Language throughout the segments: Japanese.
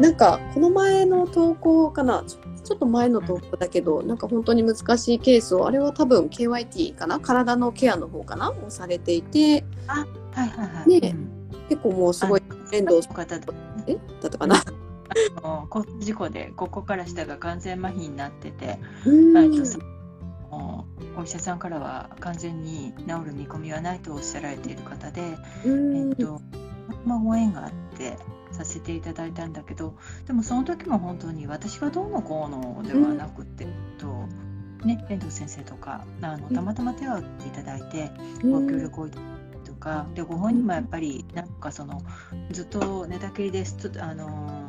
なんかこの前の投稿かな？ちょっと前の投稿だけど、なんか本当に難しいケースをあれは多分 KYT かな？体のケアの方かな？をされていて。はいはいはい。ねうん。結構もうすごい連動方だえ？だったかな？あの交通事故でここから下が完全麻痺になってて、お医者さんからは完全に治る見込みはないとおっしゃられている方で、うん。えっとまあ、ご縁があってさせていただいたんだけどでもその時も本当に私がどうのこうのではなくて、えっとね、遠藤先生とかあのたまたま手を打っていただいてご協力をいただいたりとかでご本人もやっぱりなんかそのずっと寝たきりでストあの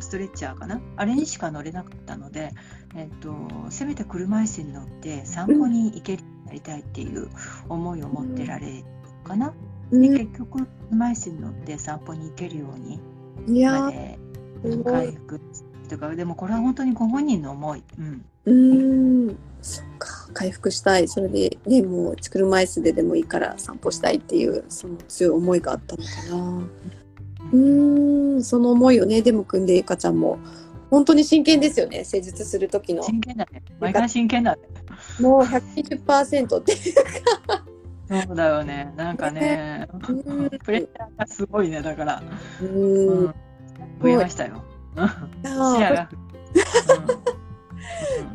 ストレッチャーかな？あれにしか乗れなかったので、えっと、せめて車椅子に乗って散歩に行けるようになりたいっていう思いを持ってられるかな。結局車椅子に乗って散歩に行けるように。いやー。まで。回復とか。でもこれは本当にご本人の思い、うん、うん。そっか。回復したい。それでねもう車椅子ででもいいから散歩したいっていうその強い思いがあったのかな。うーんその思いをねでも組んでゆかちゃんも本当に真剣ですよね。施術する時の。真剣だね。毎回真剣だね。もう120%ってそうだよね。なんかねうん。プレッシャーがすごいねだから、ううん。ん、増えましたよ。視野が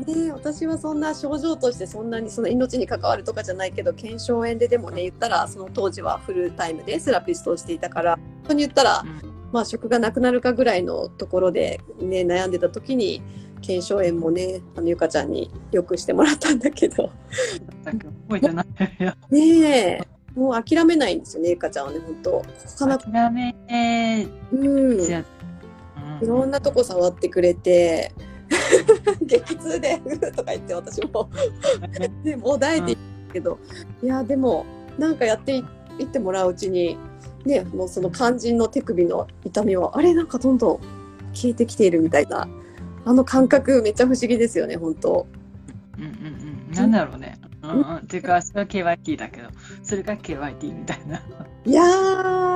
ね、私はそんな症状としてそんなにその命に関わるとかじゃないけど腱鞘炎ででもね言ったらその当時はフルタイムでセラピストをしていたから本当に言ったら、うん。まあ、職がなくなるかぐらいのところで、ね、悩んでた時に腱鞘炎もねあのゆかちゃんによくしてもらったんだけどさっき覚えてな。いよねえ。もう諦めないんですよねゆかちゃんはね本当。ここかな諦めてうん。いろんなとこ触ってくれて。激痛でうーとか言って私も。で もう耐えていくけど、いやでもなんかやっていいってもらううちにねもうその肝心の手首の痛みはあれなんかどんどん消えてきているみたいなあの感覚めっちゃ不思議ですよね本当。うんうんうん。なんだろうねうんうん。っていうかそれは KYT だけど。それが KYT みたいな。いや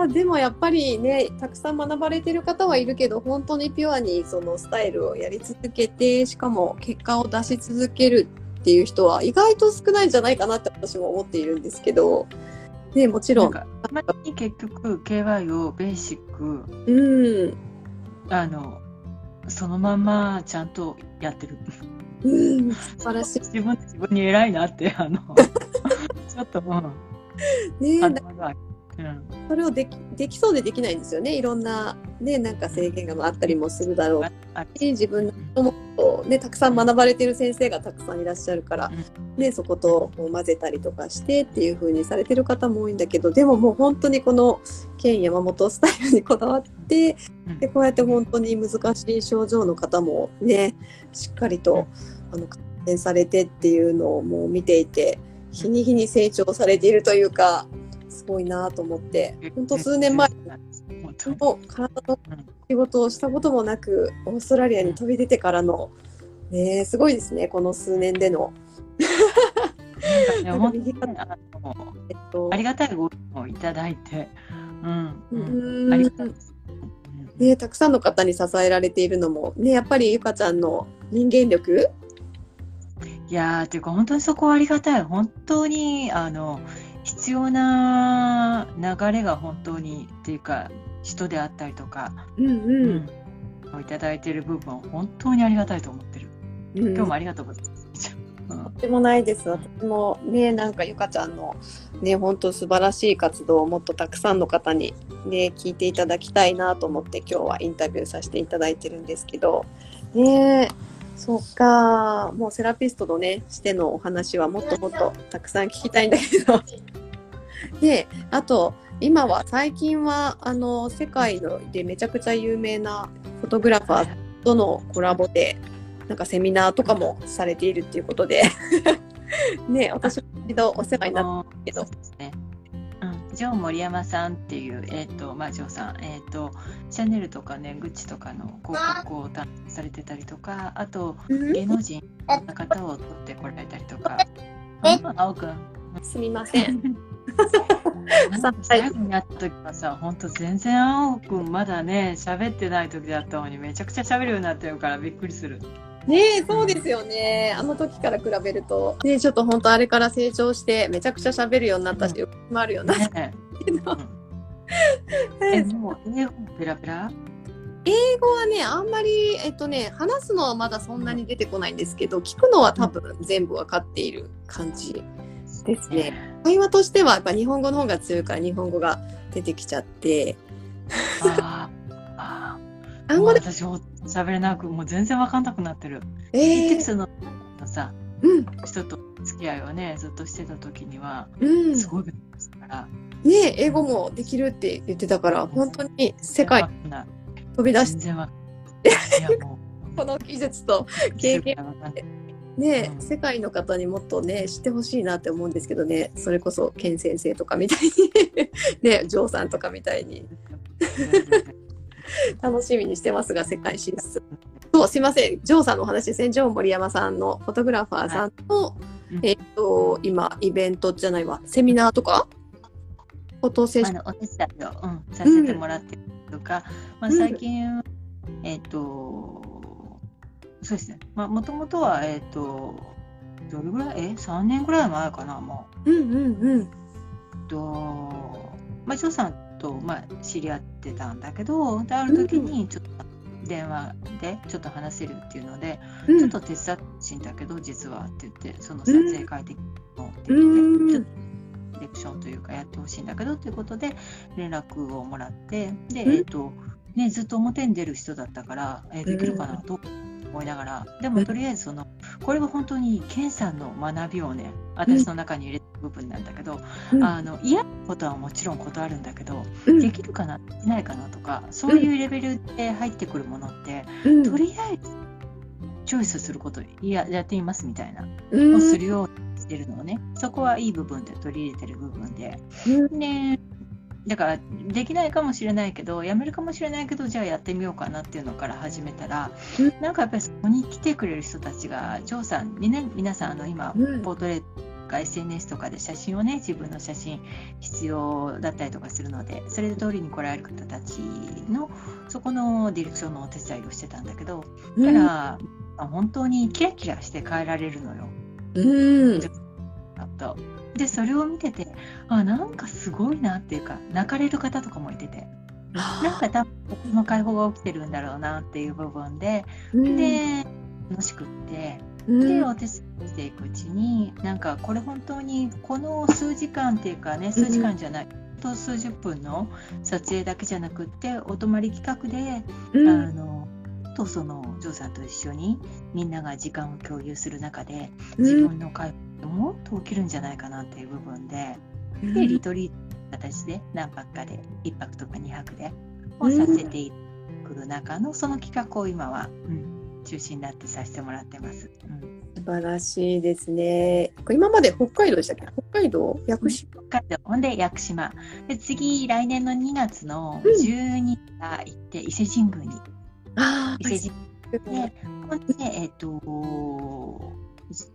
ーでもやっぱりねたくさん学ばれてる方はいるけど本当にピュアにそのスタイルをやり続けてしかも結果を出し続けるっていう人は意外と少ないんじゃないかなって私も思っているんですけど、ね、もちろんなん。かたまに結局 KY をベーシックうんあのそのままちゃんとやってるうん。素晴らし自分自分に偉いなってあの ちょっとうん。いねあのまだうん。それをできできそうでできないんですよね。いろんなねなんか制限があったりもするだろう。し自分のこともねたくさん学ばれてる先生がたくさんいらっしゃるから、ね、そこと混ぜたりとかしてっていう風にされてる方も多いんだけどでももう本当にこの県山本スタイルにこだわってうんでこうやって本当に難しい症状の方もねしっかりとあの改善されてっていうのをもう見ていて日に日に成長されているというかすごいなと思って本当数年前の体の仕事をしたこともなくオーストラリアに飛び出てからのねすごいですねこの数年での。あのえっと。ありがたいご意見をいただいて、うん、ううん、ん。ありがたいです。うんね、たくさんの方に支えられているのも、ね、やっぱりゆかちゃんの人間力、いやー、っていうか本当にそこはありがたい。本当に、あの、必要な流れが本当に、っていうか、人であったりとか、うんうん、をいただいている部分、本当にありがたいと思ってる。うん、今日もありがとうございます。うんとてもないです。私もね、なんかゆかちゃんのね、本当素晴らしい活動をもっとたくさんの方にね、聞いていただきたいなと思って今日はインタビューさせていただいてるんですけど、ねそっか、もうセラピストのね、してのお話はもっともっとたくさん聞きたいんだけど、で、あと、今は最近はあの世界でめちゃくちゃ有名なフォトグラファーとのコラボでなんかセミナーとかもされているっていうことで。ね私も一度お世話になっあのけどジョー森山さんっていう、えっ、と、まあ、ジョーさん、えっ、と、シャネルとかね、グッチとかの広告を担当されてたりとか、あと、芸能人の方を撮ってこられたりとか。え？うん青くん。すみません。最後に会った時はさ、本当全然青くんまだね、喋ってない時だったのに、めちゃくちゃ喋るようになってるからびっくりする。ねえ、そうですよね。あの時から比べると、ねちょっと本当あれから成長して、めちゃくちゃ喋るようになったし、よくもあるようになった。ねけど、え、もう英語ペラペラ？英語はね、あんまり、えっとね、話すのはまだそんなに出てこないんですけど、聞くのは多分全部わかっている感じですね。会話としては、やっぱ日本語の方が強いから日本語が出てきちゃって。単語で、私も喋れなく、もう全然わかんなくなってる。えー、一そのさ、うん、人と付き合いをね、ずっとしてた時には、うん。すごい勉強したから。ね英語もできるって言ってたから、本当に世界飛び出し全然わかんない。いやもう。この技術と経験。ね、うん。世界の方にもっとね知ってほしいなって思うんですけどね。それこそケン先生とかみたいに。ねジョーさんとかみたいに 楽しみにしてますが世界進出。そうすいません。ジョーさんのお話ですね。ジョー森山さんのフォトグラファーさんの、うん。えっと今イベントじゃないわ。セミナーとか？フォトセッションお手伝いを、うん、させてもらってるとか、まあ、最近、えっ、とそうですね、まあ、もともとは、えっ、とどれぐらい？え3年ぐらい前かなもう。うんうんうん。えっとまあ、ジョーさんと、まあ、知り合ってたんだけどである時にちょっと電話でちょっと話せるっていうので、うん。ちょっと手伝ってほしいんだけど実はって言ってその撮影会的のってうん言って、ちょっとディレクションというかやってほしいんだけどっていうことで連絡をもらってで、うん。えっとね、ずっと表に出る人だったから、えできるかなと思いながらでもとりあえずそのこれは本当にケンさんの学びをね私の中に入れた部分なんだけど、うん。あの嫌なことはもちろん断るんだけど、うん。できるかなできないかなとかそういうレベルで入ってくるものって、うん。とりあえずチョイスすることいややってみますみたいな、うん。をするようにしてるのをねそこはいい部分で取り入れてる部分で。うん。ねだからできないかもしれないけどやめるかもしれないけどじゃあやってみようかなっていうのから始めたら、うん。なんかやっぱりそこに来てくれる人たちがジョーさんにね皆さんあの今、うん。ポートレートとか SNS とかで写真をね自分の写真必要だったりとかするのでそれで通りに来られる方たちのそこのディレクションのお手伝いをしてたんだけどだから、あ本当にキラキラして帰られるのよ。うん。あとでそれを見ててあなんかすごいなっていうか泣かれる方とかもいてて。なんか多分心の解放が起きてるんだろうなっていう部分で、うん。で楽しくってうん。でお手伝いしていくうちになんかこれ本当にこの数時間っていうかね数時間じゃない、と数十分の撮影だけじゃなくってお泊まり企画で、うん。あのとそのジョーさんと一緒にみんなが時間を共有する中で自分の会話もっと起きるんじゃないかなっていう部分で、でリトリートの形で何泊かで1泊とか2泊でをさせてくる中のその企画を今は、うん、中心になってさせてもらってます。うん。素晴らしいですね。今まで北海道でしたっけ？北海道屋久島？北海道。ほんで屋久島。で次来年の2月のうん。12日が行って伊勢神宮に。あ伊勢神宮でほんでえっ、と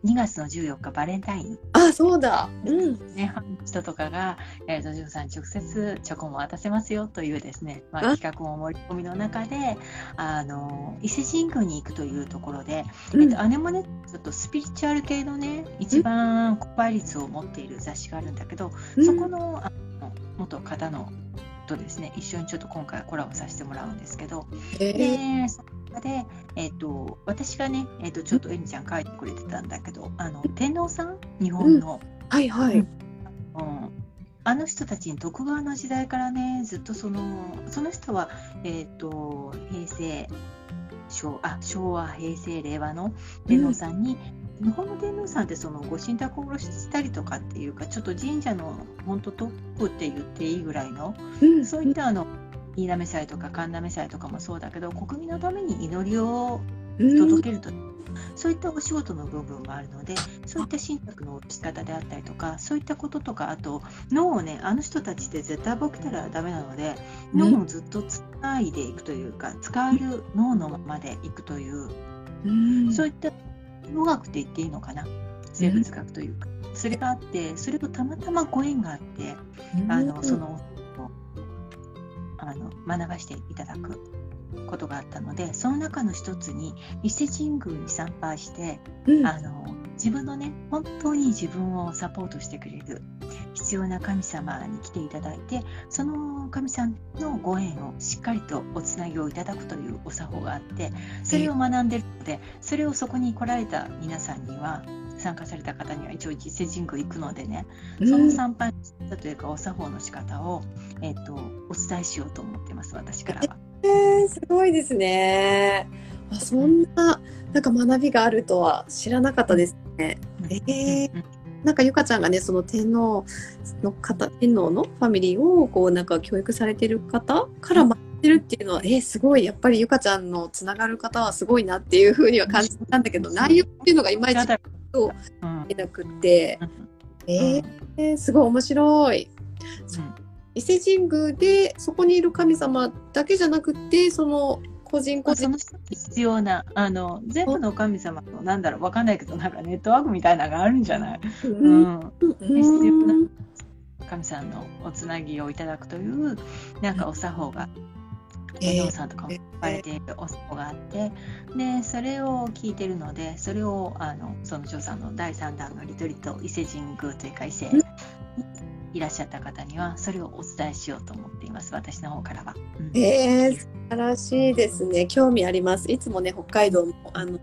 2月の14日バレンタインあ、そうだ。うん。ね、人とかが、えー、とジョーさんに直接チョコも渡せますよというですね、まあ、あ企画も盛り込みの中であの伊勢神宮に行くというところで、うんえっと、姉もねちょっとスピリチュアル系のね一番購買率を持っている雑誌があるんだけど、そこのあの元方のとですね一緒にちょっと今回コラボさせてもらうんですけど、えー。でその中で、えっと私がね、えっとちょっとエミちゃん書いてくれてたんだけどあの天皇さん？日本の。はいはい。うん。あの人たちに徳川の時代からねずっとそのその人は、えー、と平成昭あ昭和平成令和の天皇さんに、日本の天皇さんってそのご神託を下ろしたりとかっていうかちょっと神社の本当トップって言っていいぐらいのうん。そういったあの飯なめ祭とか神なめ祭とかもそうだけど国民のために祈りを届けると、そういったお仕事の部分もあるのでそういった信託の仕方であったりとかそういったこととかあと脳をねあの人たちって絶対起きたらダメなのでうん。脳をずっとつないでいくというか使える脳のままでいくという、うん。そういった脳学って言っていいのかな？生物学というか、それがあってそれをたまたまご縁があってあのそのあの学ばしていただくことがあったのでその中の一つに伊勢神宮に参拝して、うん、あの自分のね本当に自分をサポートしてくれる必要な神様に来ていただいてその神さんのご縁をしっかりとおつなぎをいただくというお作法があってそれを学んでるのでそれをそこに来られた皆さんには参加された方には一応伊勢神宮行くのでね、その参拝というかお作法の仕方を、えーと、お伝えしようと思ってます私からは。えー、すごいですね。あそんななんか学びがあるとは知らなかったですね。えー、なんかゆかちゃんがねその天皇の方天皇のファミリーをこうなんか教育されてる方から学んでるっていうのは、えー、すごい。やっぱりゆかちゃんのつながる方はすごいなっていうふうには感じたんだけど内容っていうのがいまいちと見なくって、えー、すごい面白い。伊勢神宮でそこにいる神様だけじゃなくてその個人個人必要なあの全部の神様のなんだろうわかんないけどなんかネットワークみたいなのがあるんじゃない、うん、うん、必要な神さんのおつなぎをいただくというなんかお作法がお父さんとかも言われているお作法があってでそれを聞いてるのでそれをあのその張さんの第3弾のリトリート伊勢神宮というか伊勢いらっしゃった方にはそれをお伝えしようと思っています。私の方からは。うん、えー、素晴らしいですね。興味あります。いつもね北海道もあの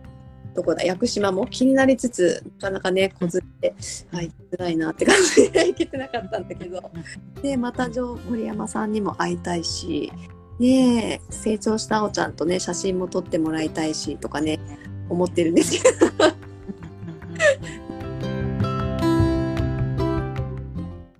どこだ屋久島も気になりつつなかなかねこずってはいつらいなって感じで行けてなかったんだけど。でまた城森山さんにも会いたいしね成長したおちゃんとね写真も撮ってもらいたいしとかね思ってるんですけど